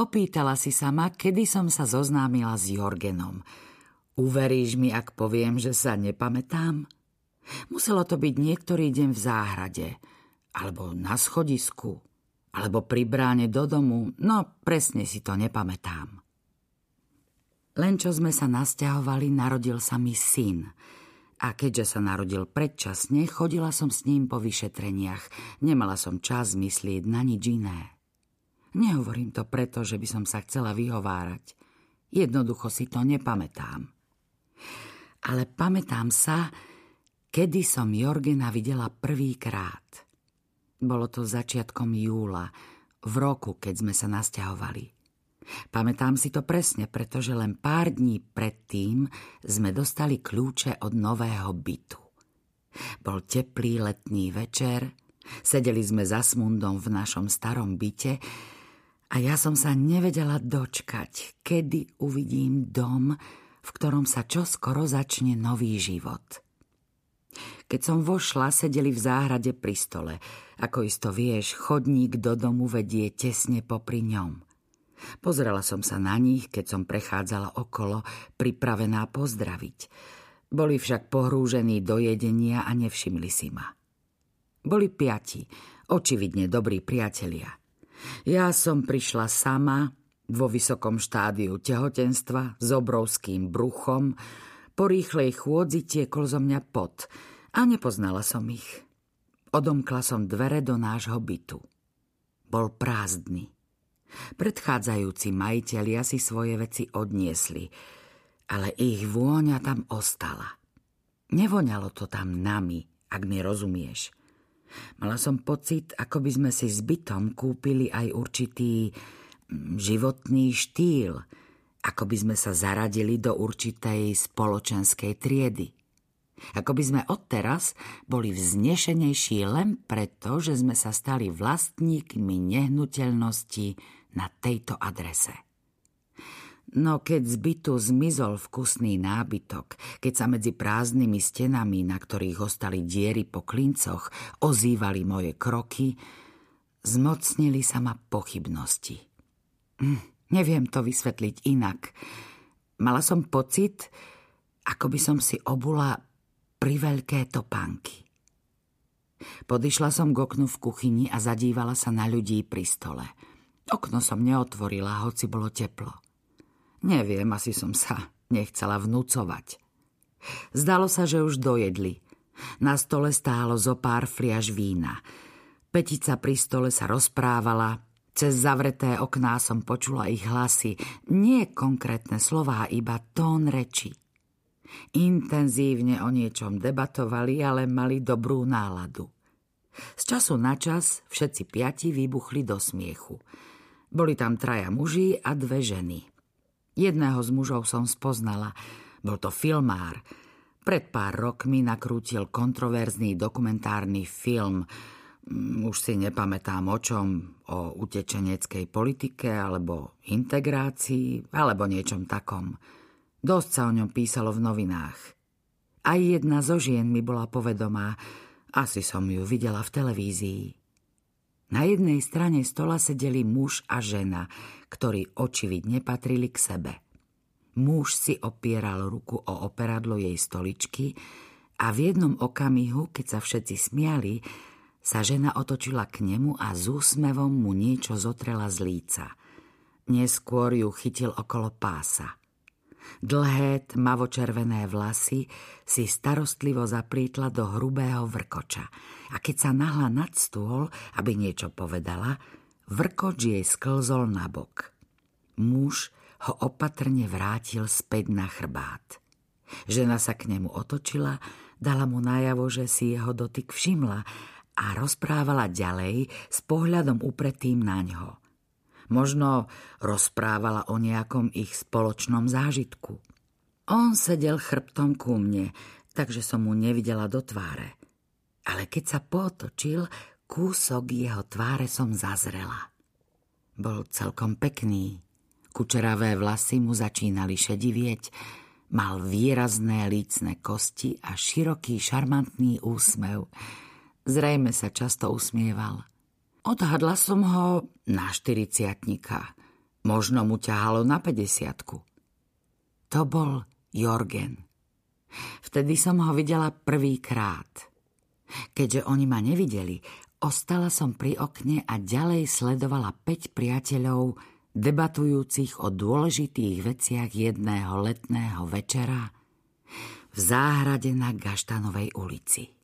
Opýtala si sa ma, kedy som sa zoznámila s Jorgenom. Uveríš mi, ak poviem, že sa nepamätám? Muselo to byť niektorý deň v záhrade, alebo na schodisku, alebo pri bráne do domu, no presne si to nepamätám. Len čo sme sa nasťahovali, narodil sa mi syn. A keďže sa narodil predčasne, chodila som s ním po vyšetreniach. Nemala som čas myslieť na nič iné. Nehovorím to preto, že by som sa chcela vyhovárať. Jednoducho si to nepamätám. Ale pamätám sa, kedy som Jorgena videla prvýkrát. Bolo to začiatkom júla, v roku, keď sme sa nasťahovali. Pamätám si to presne, pretože len pár dní predtým sme dostali kľúče od nového bytu. Bol teplý letný večer, sedeli sme za smundom v našom starom byte a ja som sa nevedela dočkať, kedy uvidím dom, v ktorom sa čoskoro začne nový život. Keď som vošla, sedeli v záhrade pri stole. Ako isto vieš, chodník do domu vedie tesne popri ňom. Pozrela som sa na nich, keď som prechádzala okolo, pripravená pozdraviť. Boli však pohrúžení do jedenia a nevšimli si ma. Boli piati, očividne dobrí priatelia. Ja som prišla sama, vo vysokom štádiu tehotenstva, s obrovským bruchom, po rýchlej chôdzi tiekol zo mňa pot a nepoznala som ich. Odomkla som dvere do nášho bytu. Bol prázdny. Predchádzajúci majiteľia si svoje veci odniesli, ale ich vôňa tam ostala. Nevoňalo to tam nami, ak mi rozumieš. Mala som pocit, ako by sme si s bytom kúpili aj určitý mm, životný štýl, ako by sme sa zaradili do určitej spoločenskej triedy. Ako by sme odteraz boli vznešenejší len preto, že sme sa stali vlastníkmi nehnuteľnosti na tejto adrese. No keď z bytu zmizol vkusný nábytok, keď sa medzi prázdnymi stenami, na ktorých ostali diery po klincoch, ozývali moje kroky, zmocnili sa ma pochybnosti. Hm, neviem to vysvetliť inak. Mala som pocit, ako by som si obula veľké topánky. Podišla som k oknu v kuchyni a zadívala sa na ľudí pri stole – Okno som neotvorila, hoci bolo teplo. Neviem, asi som sa nechcela vnúcovať. Zdalo sa, že už dojedli. Na stole stálo zo pár fliaž vína. Petica pri stole sa rozprávala, cez zavreté okná som počula ich hlasy, nie konkrétne slová, iba tón reči. Intenzívne o niečom debatovali, ale mali dobrú náladu. Z času na čas všetci piati vybuchli do smiechu. Boli tam traja muži a dve ženy. Jedného z mužov som spoznala. Bol to filmár. Pred pár rokmi nakrútil kontroverzný dokumentárny film. Mm, už si nepamätám o čom, o utečeneckej politike, alebo integrácii, alebo niečom takom. Dosť sa o ňom písalo v novinách. Aj jedna zo žien mi bola povedomá, asi som ju videla v televízii. Na jednej strane stola sedeli muž a žena, ktorí očividne patrili k sebe. Muž si opieral ruku o operadlo jej stoličky a v jednom okamihu, keď sa všetci smiali, sa žena otočila k nemu a s úsmevom mu niečo zotrela z líca. Neskôr ju chytil okolo pása. Dlhé tmavočervené vlasy si starostlivo zaplítla do hrubého vrkoča – a keď sa nahla nad stôl, aby niečo povedala, vrkoč jej sklzol na bok. Muž ho opatrne vrátil späť na chrbát. Žena sa k nemu otočila, dala mu najavo, že si jeho dotyk všimla a rozprávala ďalej s pohľadom upretým na ňo. Možno rozprávala o nejakom ich spoločnom zážitku. On sedel chrbtom ku mne, takže som mu nevidela do tváre ale keď sa potočil, kúsok jeho tváre som zazrela. Bol celkom pekný. Kučeravé vlasy mu začínali šedivieť, mal výrazné lícne kosti a široký šarmantný úsmev. Zrejme sa často usmieval. Odhadla som ho na štyriciatnika. Možno mu ťahalo na 50 To bol Jorgen. Vtedy som ho videla prvýkrát. Keďže oni ma nevideli, ostala som pri okne a ďalej sledovala 5 priateľov, debatujúcich o dôležitých veciach jedného letného večera v záhrade na Gaštanovej ulici.